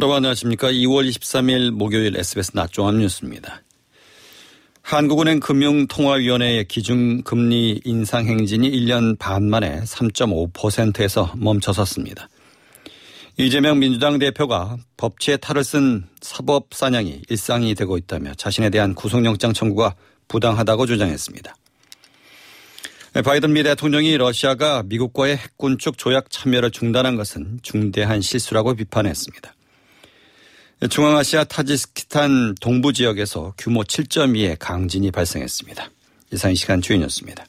여러분 안녕하십니까. 2월 23일 목요일 SBS 낮종합 뉴스입니다. 한국은행 금융통화위원회의 기준금리 인상 행진이 1년 반 만에 3.5%에서 멈춰섰습니다. 이재명 민주당 대표가 법치에 탈을 쓴 사법 사냥이 일상이 되고 있다며 자신에 대한 구속영장 청구가 부당하다고 주장했습니다. 바이든 미 대통령이 러시아가 미국과의 핵군축 조약 참여를 중단한 것은 중대한 실수라고 비판했습니다. 중앙아시아 타지스키탄 동부 지역에서 규모 7.2의 강진이 발생했습니다. 이상 이 시간 주인이었습니다.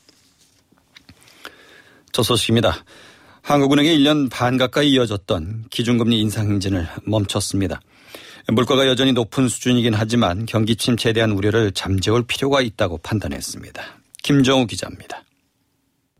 첫 소식입니다. 한국은행이 1년 반 가까이 이어졌던 기준금리 인상 행진을 멈췄습니다. 물가가 여전히 높은 수준이긴 하지만 경기 침체에 대한 우려를 잠재울 필요가 있다고 판단했습니다. 김정우 기자입니다.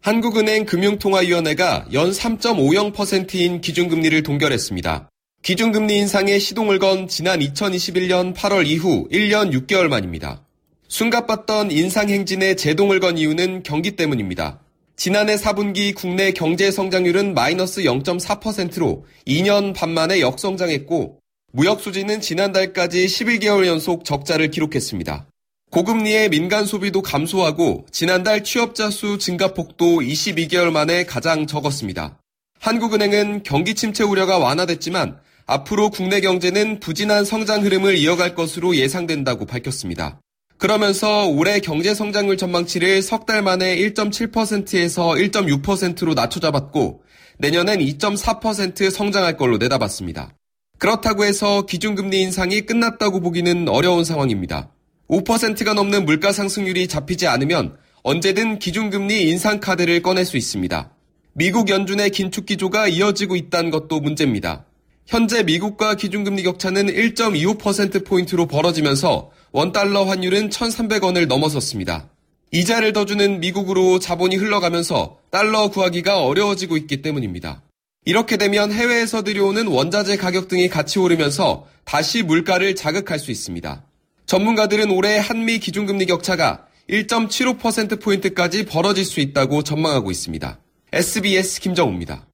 한국은행 금융통화위원회가 연 3.50%인 기준금리를 동결했습니다. 기준금리 인상에 시동을 건 지난 2021년 8월 이후 1년 6개월 만입니다. 숨가빴던 인상 행진에 제동을 건 이유는 경기 때문입니다. 지난해 4분기 국내 경제 성장률은 마이너스 0.4%로 2년 반 만에 역성장했고 무역 수지는 지난달까지 11개월 연속 적자를 기록했습니다. 고금리에 민간 소비도 감소하고 지난달 취업자 수 증가폭도 22개월 만에 가장 적었습니다. 한국은행은 경기 침체 우려가 완화됐지만 앞으로 국내 경제는 부진한 성장 흐름을 이어갈 것으로 예상된다고 밝혔습니다. 그러면서 올해 경제 성장률 전망치를 석 달 만에 1.7%에서 1.6%로 낮춰 잡았고 내년엔 2.4% 성장할 걸로 내다봤습니다. 그렇다고 해서 기준금리 인상이 끝났다고 보기는 어려운 상황입니다. 5%가 넘는 물가 상승률이 잡히지 않으면 언제든 기준금리 인상 카드를 꺼낼 수 있습니다. 미국 연준의 긴축 기조가 이어지고 있다는 것도 문제입니다. 현재 미국과 기준금리 격차는 1.25%포인트로 벌어지면서 원달러 환율은 1,300원을 넘어섰습니다. 이자를 더 주는 미국으로 자본이 흘러가면서 달러 구하기가 어려워지고 있기 때문입니다. 이렇게 되면 해외에서 들여오는 원자재 가격 등이 같이 오르면서 다시 물가를 자극할 수 있습니다. 전문가들은 올해 한미 기준금리 격차가 1.75%포인트까지 벌어질 수 있다고 전망하고 있습니다. SBS 김정우입니다.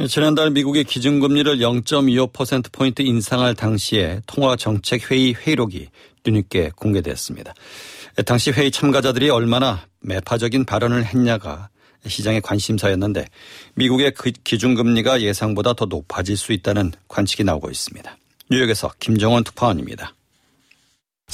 예, 지난달 미국의 기준금리를 0.25%포인트 인상할 당시에 통화정책회의 회의록이 뒤늦게 공개됐습니다. 예, 당시 회의 참가자들이 얼마나 매파적인 발언을 했냐가 시장의 관심사였는데 미국의 그 기준금리가 예상보다 더 높아질 수 있다는 관측이 나오고 있습니다. 뉴욕에서 김정원 특파원입니다.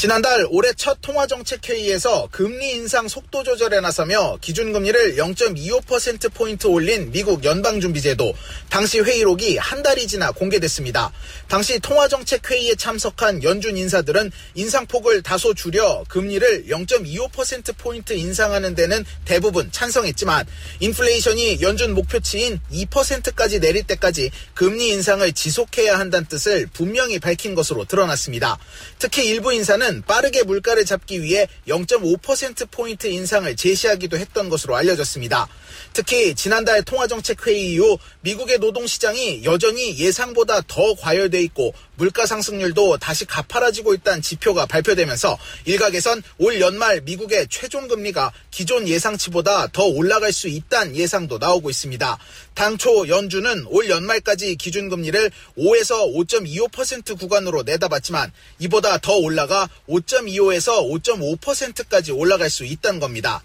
지난달 올해 첫 통화정책회의에서 금리 인상 속도 조절에 나서며 기준금리를 0.25%포인트 올린 미국 연방준비제도 당시 회의록이 한 달이 지나 공개됐습니다. 당시 통화정책회의에 참석한 연준 인사들은 인상폭을 다소 줄여 금리를 0.25%포인트 인상하는 데는 대부분 찬성했지만 인플레이션이 연준 목표치인 2%까지 내릴 때까지 금리 인상을 지속해야 한다는 뜻을 분명히 밝힌 것으로 드러났습니다. 특히 일부 인사는 는 빠르게 물가를 잡기 위해 0.5%포인트 인상을 제시하기도 했던 것으로 알려졌습니다. 특히 지난달 통화정책회의 이후 미국의 노동시장이 여전히 예상보다 더 과열돼 있고 물가 상승률도 다시 가파라지고 있다는 지표가 발표되면서 일각에선 올 연말 미국의 최종 금리가 기존 예상치보다 더 올라갈 수 있다는 예상도 나오고 있습니다. 당초 연준은 올 연말까지 기준금리를 5에서 5.25% 구간으로 내다봤지만 이보다 더 올라가 5.25에서 5.5%까지 올라갈 수 있다는 겁니다.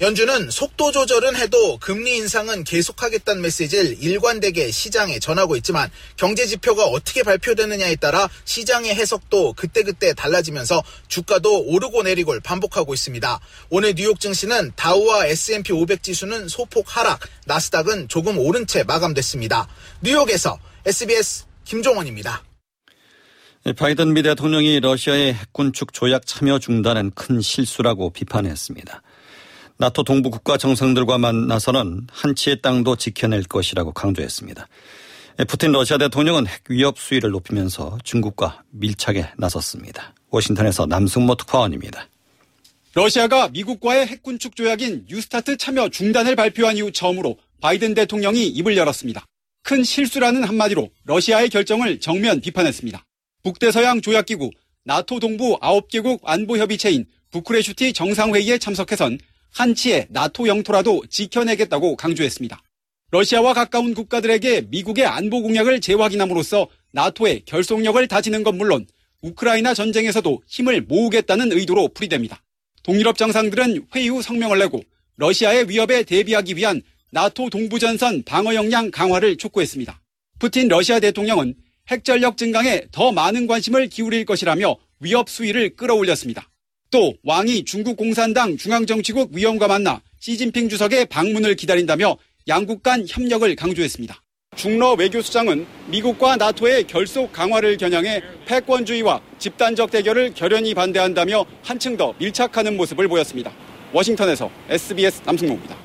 연준은 속도 조절은 해도 금리 인상은 계속하겠다는 메시지를 일관되게 시장에 전하고 있지만 경제 지표가 어떻게 발표되느냐에 따라 시장의 해석도 그때그때 달라지면서 주가도 오르고 내리고를 반복하고 있습니다. 오늘 뉴욕 증시는 다우와 S&P 500 지수는 소폭 하락, 나스닥은 조금 오른 채 마감됐습니다. 뉴욕에서 SBS 김종원입니다. 바이든 미 대통령이 러시아의 핵 군축 조약 참여 중단은 큰 실수라고 비판했습니다. 나토 동부 국가 정상들과 만나서는 한치의 땅도 지켜낼 것이라고 강조했습니다. 푸틴 러시아 대통령은 핵 위협 수위를 높이면서 중국과 밀착에 나섰습니다. 워싱턴에서 남승모 특파원입니다. 러시아가 미국과의 핵군축 조약인 뉴스타트 참여 중단을 발표한 이후 처음으로 바이든 대통령이 입을 열었습니다. 큰 실수라는 한마디로 러시아의 결정을 정면 비판했습니다. 북대서양 조약기구 나토 동부 9개국 안보협의체인 부크레슈티 정상회의에 참석해선 한치의 나토 영토라도 지켜내겠다고 강조했습니다. 러시아와 가까운 국가들에게 미국의 안보 공약을 재확인함으로써 나토의 결속력을 다지는 건 물론 우크라이나 전쟁에서도 힘을 모으겠다는 의도로 풀이됩니다. 동유럽 정상들은 회의 후 성명을 내고 러시아의 위협에 대비하기 위한 나토 동부전선 방어 역량 강화를 촉구했습니다. 푸틴 러시아 대통령은 핵전력 증강에 더 많은 관심을 기울일 것이라며 위협 수위를 끌어올렸습니다. 또 왕이 중국 공산당 중앙정치국 위원과 만나 시진핑 주석의 방문을 기다린다며 양국 간 협력을 강조했습니다. 중러 외교수장은 미국과 나토의 결속 강화를 겨냥해 패권주의와 집단적 대결을 결연히 반대한다며 한층 더 밀착하는 모습을 보였습니다. 워싱턴에서 SBS 남승모입니다.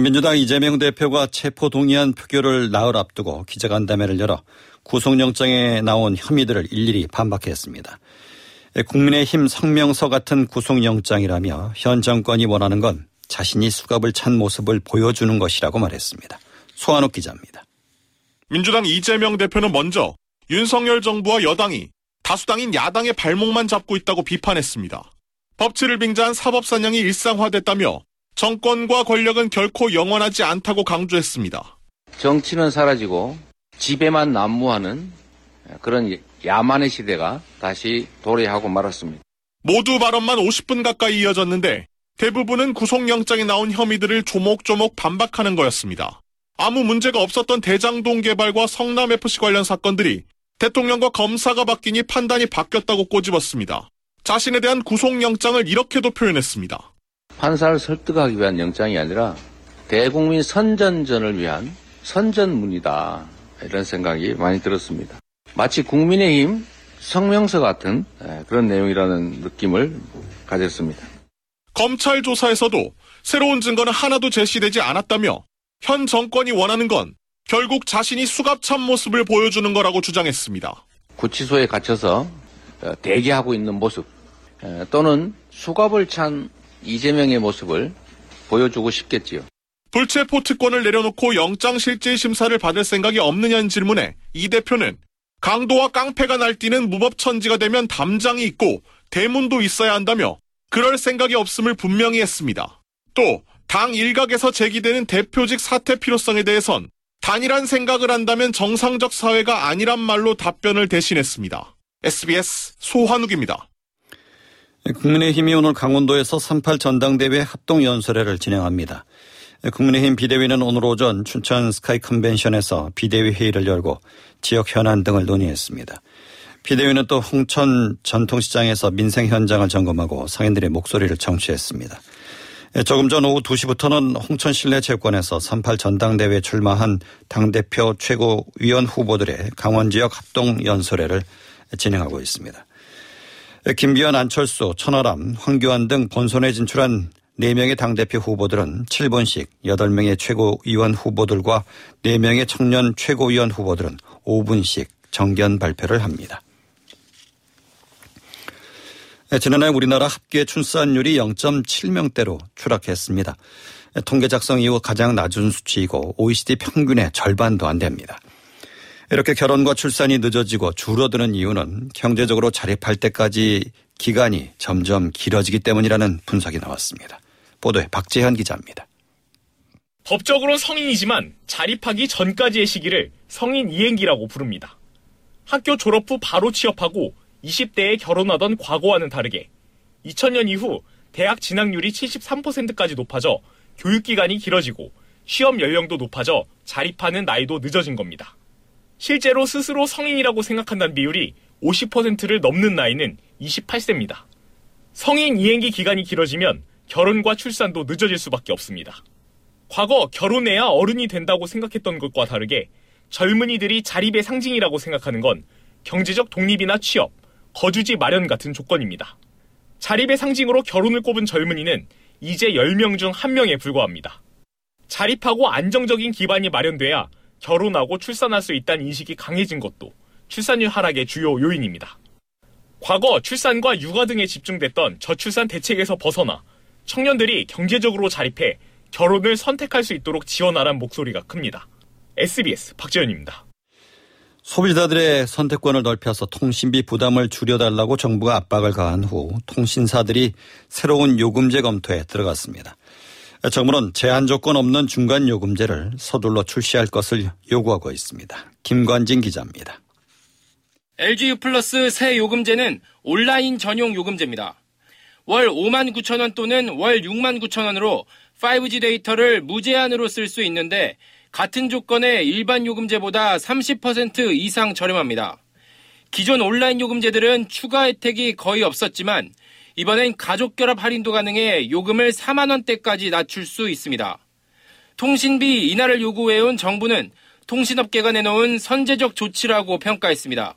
민주당 이재명 대표가 체포 동의안 표결을 나흘 앞두고 기자간담회를 열어 구속영장에 나온 혐의들을 일일이 반박했습니다. 국민의힘 성명서 같은 구속영장이라며 현 정권이 원하는 건 자신이 수갑을 찬 모습을 보여주는 것이라고 말했습니다. 소한욱 기자입니다. 민주당 이재명 대표는 먼저 윤석열 정부와 여당이 다수당인 야당의 발목만 잡고 있다고 비판했습니다. 법치를 빙자한 사법사냥이 일상화됐다며 정권과 권력은 결코 영원하지 않다고 강조했습니다. 정치는 사라지고 집에만 난무하는 그런 야만의 시대가 다시 도래하고 말았습니다. 모두 발언만 50분 가까이 이어졌는데 대부분은 구속영장에 나온 혐의들을 조목조목 반박하는 거였습니다. 아무 문제가 없었던 대장동 개발과 성남FC 관련 사건들이 대통령과 검사가 바뀌니 판단이 바뀌었다고 꼬집었습니다. 자신에 대한 구속영장을 이렇게도 표현했습니다. 판사를 설득하기 위한 영장이 아니라 대국민 선전전을 위한 선전문이다. 이런 생각이 많이 들었습니다. 마치 국민의힘 성명서 같은 그런 내용이라는 느낌을 가졌습니다. 검찰 조사에서도 새로운 증거는 하나도 제시되지 않았다며 현 정권이 원하는 건 결국 자신이 수갑찬 모습을 보여주는 거라고 주장했습니다. 구치소에 갇혀서 어, 대기하고 있는 모습 또는 수갑을 찬 이재명의 모습을 보여주고 싶겠지요. 불체포 특권을 내려놓고 영장실질 심사를 받을 생각이 없느냐는 질문에 이 대표는 강도와 깡패가 날뛰는 무법천지가 되면 담장이 있고 대문도 있어야 한다며 그럴 생각이 없음을 분명히 했습니다. 또 당 일각에서 제기되는 대표직 사퇴 필요성에 대해선 단일한 생각을 한다면 정상적 사회가 아니란 말로 답변을 대신했습니다. SBS 소환욱입니다. 국민의힘이 오늘 강원도에서 38 전당대회 합동연설회를 진행합니다. 국민의힘 비대위는 오늘 오전 춘천 스카이 컨벤션에서 비대위 회의를 열고 지역 현안 등을 논의했습니다. 비대위는 또 홍천 전통시장에서 민생 현장을 점검하고 상인들의 목소리를 청취했습니다. 조금 전 오후 2시부터는 홍천 실내체육관에서 38 전당대회에 출마한 당대표 최고위원 후보들의 강원 지역 합동연설회를 진행하고 있습니다. 김기현, 안철수, 천하람, 황교안 등 본선에 진출한 4명의 당대표 후보들은 7분씩 8명의 최고위원 후보들과 4명의 청년 최고위원 후보들은 5분씩 정견 발표를 합니다. 네, 지난해 우리나라 합계 출산율이 0.7명대로 추락했습니다. 통계 작성 이후 가장 낮은 수치이고 OECD 평균의 절반도 안 됩니다. 이렇게 결혼과 출산이 늦어지고 줄어드는 이유는 경제적으로 자립할 때까지 기간이 점점 길어지기 때문이라는 분석이 나왔습니다. 보도에 박재현 기자입니다. 법적으로 성인이지만 자립하기 전까지의 시기를 성인 이행기라고 부릅니다. 학교 졸업 후 바로 취업하고 20대에 결혼하던 과거와는 다르게 2000년 이후 대학 진학률이 73%까지 높아져 교육기간이 길어지고 시험 연령도 높아져 자립하는 나이도 늦어진 겁니다. 실제로 스스로 성인이라고 생각한다는 비율이 50%를 넘는 나이는 28세입니다. 성인 이행기 기간이 길어지면 결혼과 출산도 늦어질 수밖에 없습니다. 과거 결혼해야 어른이 된다고 생각했던 것과 다르게 젊은이들이 자립의 상징이라고 생각하는 건 경제적 독립이나 취업, 거주지 마련 같은 조건입니다. 자립의 상징으로 결혼을 꼽은 젊은이는 이제 10명 중 1명에 불과합니다. 자립하고 안정적인 기반이 마련돼야 결혼하고 출산할 수 있다는 인식이 강해진 것도 출산율 하락의 주요 요인입니다. 과거 출산과 육아 등에 집중됐던 저출산 대책에서 벗어나 청년들이 경제적으로 자립해 결혼을 선택할 수 있도록 지원하라는 목소리가 큽니다. SBS 박재현입니다. 소비자들의 선택권을 넓혀서 통신비 부담을 줄여달라고 정부가 압박을 가한 후 통신사들이 새로운 요금제 검토에 들어갔습니다. 정부는 제한 조건 없는 중간 요금제를 서둘러 출시할 것을 요구하고 있습니다. 김관진 기자입니다. LGU 플러스 새 요금제는 온라인 전용 요금제입니다. 월 5만 9천 원 또는 월 6만 9천 원으로 5G 데이터를 무제한으로 쓸 수 있는데 같은 조건의 일반 요금제보다 30% 이상 저렴합니다. 기존 온라인 요금제들은 추가 혜택이 거의 없었지만 이번엔 가족 결합 할인도 가능해 요금을 4만 원대까지 낮출 수 있습니다. 통신비 인하를 요구해온 정부는 통신업계가 내놓은 선제적 조치라고 평가했습니다.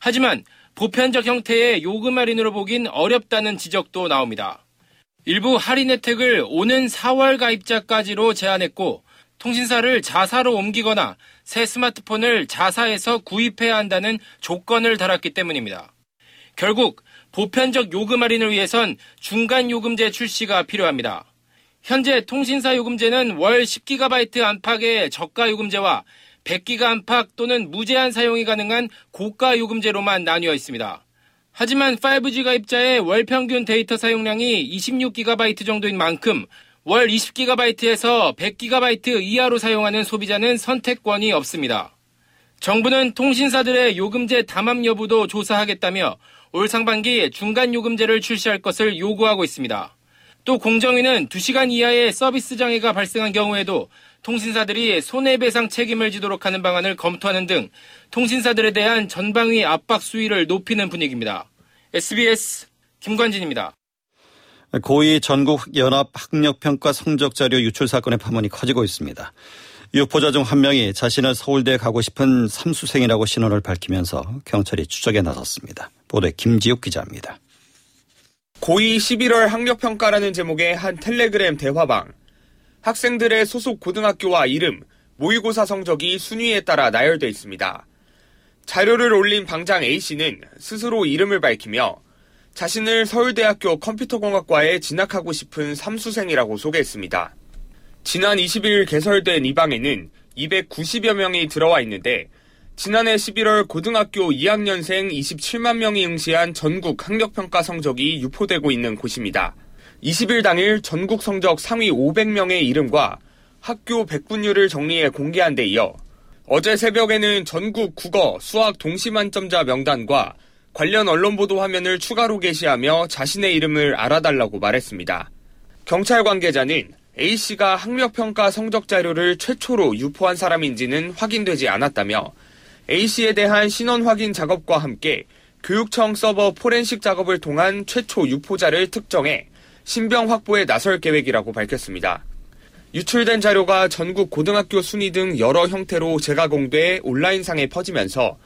하지만 보편적 형태의 요금 할인으로 보긴 어렵다는 지적도 나옵니다. 일부 할인 혜택을 오는 4월 가입자까지로 제한했고 통신사를 자사로 옮기거나 새 스마트폰을 자사에서 구입해야 한다는 조건을 달았기 때문입니다. 결국 보편적 요금 할인을 위해선 중간 요금제 출시가 필요합니다. 현재 통신사 요금제는 월 10GB 안팎의 저가 요금제와 100기가 안팎 또는 무제한 사용이 가능한 고가 요금제로만 나뉘어 있습니다. 하지만 5G 가입자의 월 평균 데이터 사용량이 26GB 정도인 만큼 월 20GB에서 100GB 이하로 사용하는 소비자는 선택권이 없습니다. 정부는 통신사들의 요금제 담합 여부도 조사하겠다며 올 상반기 중간 요금제를 출시할 것을 요구하고 있습니다. 또 공정위는 2시간 이하의 서비스 장애가 발생한 경우에도 통신사들이 손해배상 책임을 지도록 하는 방안을 검토하는 등 통신사들에 대한 전방위 압박 수위를 높이는 분위기입니다. SBS 김관진입니다. 고위 전국 연합 학력 평가 성적 자료 유출 사건의 파문이 커지고 있습니다. 유포자 중 한 명이 자신을 서울대에 가고 싶은 삼수생이라고 신원을 밝히면서 경찰이 추적에 나섰습니다. 보도에 김지욱 기자입니다. 고2 11월 학력평가라는 제목의 한 텔레그램 대화방. 학생들의 소속 고등학교와 이름, 모의고사 성적이 순위에 따라 나열돼 있습니다. 자료를 올린 방장 A씨는 스스로 이름을 밝히며 자신을 서울대학교 컴퓨터공학과에 진학하고 싶은 삼수생이라고 소개했습니다. 지난 20일 개설된 이 방에는 290여 명이 들어와 있는데 지난해 11월 고등학교 2학년생 27만 명이 응시한 전국 학력평가 성적이 유포되고 있는 곳입니다. 20일 당일 전국 성적 상위 500명의 이름과 학교 백분율을 정리해 공개한 데 이어 어제 새벽에는 전국 국어, 수학 동시 만점자 명단과 관련 언론 보도 화면을 추가로 게시하며 자신의 이름을 알아달라고 말했습니다. 경찰 관계자는 A씨가 학력평가 성적 자료를 최초로 유포한 사람인지는 확인되지 않았다며 A씨에 대한 신원 확인 작업과 함께 교육청 서버 포렌식 작업을 통한 최초 유포자를 특정해 신병 확보에 나설 계획이라고 밝혔습니다. 유출된 자료가 전국 고등학교 순위 등 여러 형태로 재가공돼 온라인상에 퍼지면서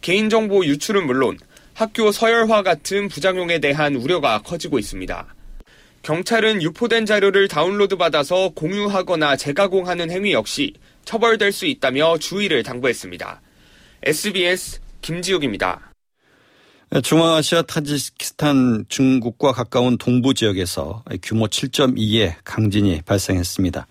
개인정보 유출은 물론 학교 서열화 같은 부작용에 대한 우려가 커지고 있습니다. 경찰은 유포된 자료를 다운로드 받아서 공유하거나 재가공하는 행위 역시 처벌될 수 있다며 주의를 당부했습니다. SBS 김지욱입니다. 중앙아시아 타지키스탄 중국과 가까운 동부 지역에서 규모 7.2의 강진이 발생했습니다.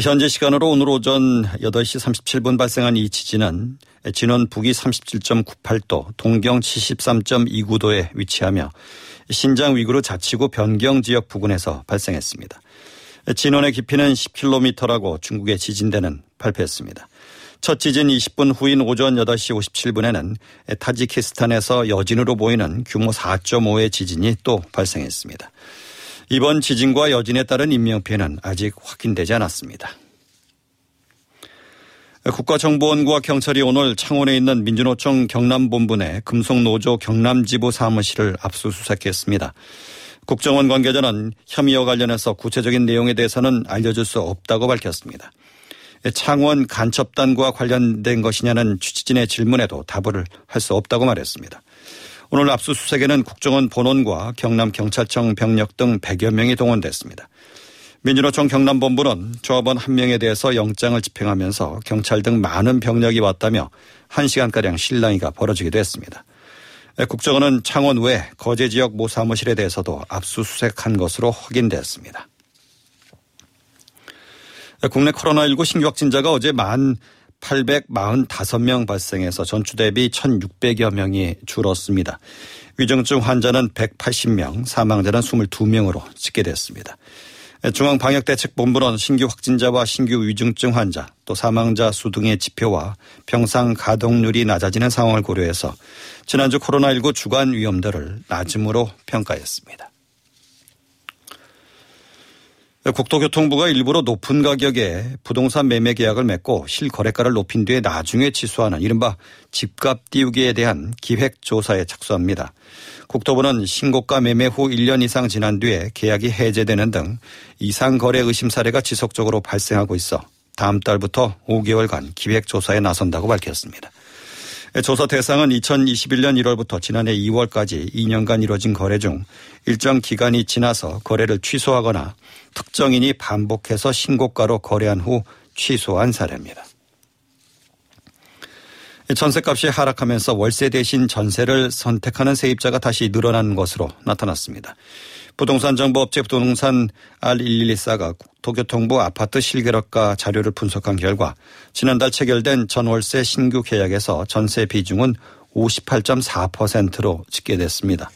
현재 시간으로 오늘 오전 8시 37분 발생한 이 지진은 진원 북위 37.98도, 동경 73.29도에 위치하며 신장 위구르 자치구 변경 지역 부근에서 발생했습니다. 진원의 깊이는 10km라고 중국의 지진대는 발표했습니다. 첫 지진 20분 후인 오전 8시 57분에는 타지키스탄에서 여진으로 보이는 규모 4.5의 지진이 또 발생했습니다. 이번 지진과 여진에 따른 인명피해는 아직 확인되지 않았습니다. 국가정보원과 경찰이 오늘 창원에 있는 민주노총 경남본부 내 금속노조 경남지부 사무실을 압수수색했습니다. 국정원 관계자는 혐의와 관련해서 구체적인 내용에 대해서는 알려줄 수 없다고 밝혔습니다. 창원 간첩단과 관련된 것이냐는 취재진의 질문에도 답을 할 수 없다고 말했습니다. 오늘 압수수색에는 국정원 본원과 경남경찰청 병력 등 100여 명이 동원됐습니다. 민주노총 경남본부는 조합원 한 명에 대해서 영장을 집행하면서 경찰 등 많은 병력이 왔다며 1시간가량 실랑이가 벌어지기도 했습니다. 국정원은 창원 외 거제 지역 모 사무실에 대해서도 압수수색한 것으로 확인됐습니다. 국내 코로나19 신규 확진자가 어제 만 845명 발생해서 전주 대비 1,600여 명이 줄었습니다. 위중증 환자는 180명, 사망자는 22명으로 집계됐습니다. 중앙방역대책본부는 신규 확진자와 신규 위중증 환자 또 사망자 수 등의 지표와 병상 가동률이 낮아지는 상황을 고려해서 지난주 코로나19 주간 위험도를 낮음으로 평가했습니다. 국토교통부가 일부러 높은 가격에 부동산 매매 계약을 맺고 실거래가를 높인 뒤에 나중에 취소하는 이른바 집값 띄우기에 대한 기획조사에 착수합니다. 국토부는 신고가 매매 후 1년 이상 지난 뒤에 계약이 해제되는 등 이상 거래 의심 사례가 지속적으로 발생하고 있어 다음 달부터 5개월간 기획조사에 나선다고 밝혔습니다. 조사 대상은 2021년 1월부터 지난해 2월까지 2년간 이뤄진 거래 중 일정 기간이 지나서 거래를 취소하거나 특정인이 반복해서 신고가로 거래한 후 취소한 사례입니다. 전세값이 하락하면서 월세 대신 전세를 선택하는 세입자가 다시 늘어난 것으로 나타났습니다. 부동산 정보 업체 부동산 R1114가 국토교통부 아파트 실거래가 자료를 분석한 결과 지난달 체결된 전월세 신규 계약에서 전세 비중은 58.4%로 집계됐습니다.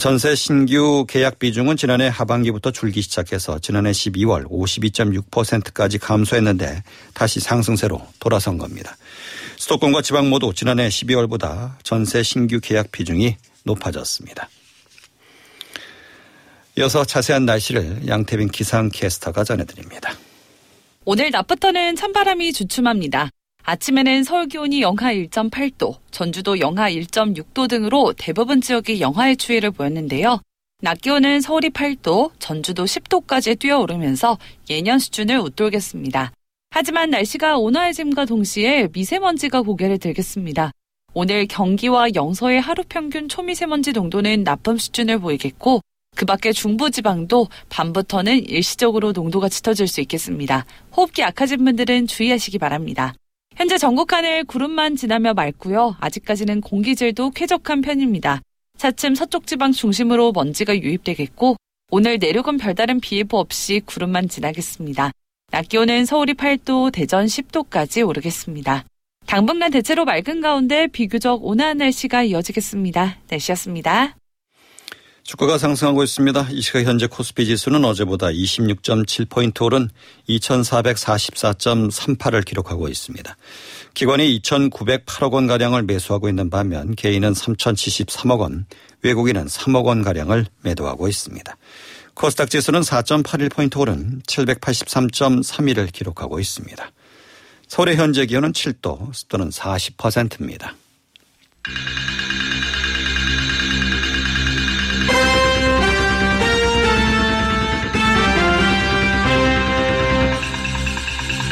전세 신규 계약 비중은 지난해 하반기부터 줄기 시작해서 지난해 12월 52.6%까지 감소했는데 다시 상승세로 돌아선 겁니다. 수도권과 지방 모두 지난해 12월보다 전세 신규 계약 비중이 높아졌습니다. 이어서 자세한 날씨를 양태빈 기상캐스터가 전해드립니다. 오늘 낮부터는 찬바람이 주춤합니다. 아침에는 서울 기온이 영하 1.8도, 전주도 영하 1.6도 등으로 대부분 지역이 영하의 추위를 보였는데요. 낮 기온은 서울이 8도, 전주도 10도까지 뛰어오르면서 예년 수준을 웃돌겠습니다. 하지만 날씨가 온화해짐과 동시에 미세먼지가 고개를 들겠습니다. 오늘 경기와 영서의 하루 평균 초미세먼지 농도는 나쁨 수준을 보이겠고 그 밖에 중부지방도 밤부터는 일시적으로 농도가 짙어질 수 있겠습니다. 호흡기 약하신 분들은 주의하시기 바랍니다. 현재 전국 하늘 구름만 지나며 맑고요. 아직까지는 공기질도 쾌적한 편입니다. 차츰 서쪽 지방 중심으로 먼지가 유입되겠고 오늘 내륙은 별다른 비 예보 없이 구름만 지나겠습니다. 낮 기온은 서울이 8도, 대전 10도까지 오르겠습니다. 당분간 대체로 맑은 가운데 비교적 온화한 날씨가 이어지겠습니다. 날씨였습니다. 주가가 상승하고 있습니다. 이 시각 현재 코스피 지수는 어제보다 26.7포인트 오른 2444.38을 기록하고 있습니다. 기관이 2,908억 원가량을 매수하고 있는 반면 개인은 3,073억 원, 외국인은 3억 원가량을 매도하고 있습니다. 코스닥 지수는 4.81포인트 오른 783.31을 기록하고 있습니다. 서울의 현재 기온은 7도, 습도는 40%입니다.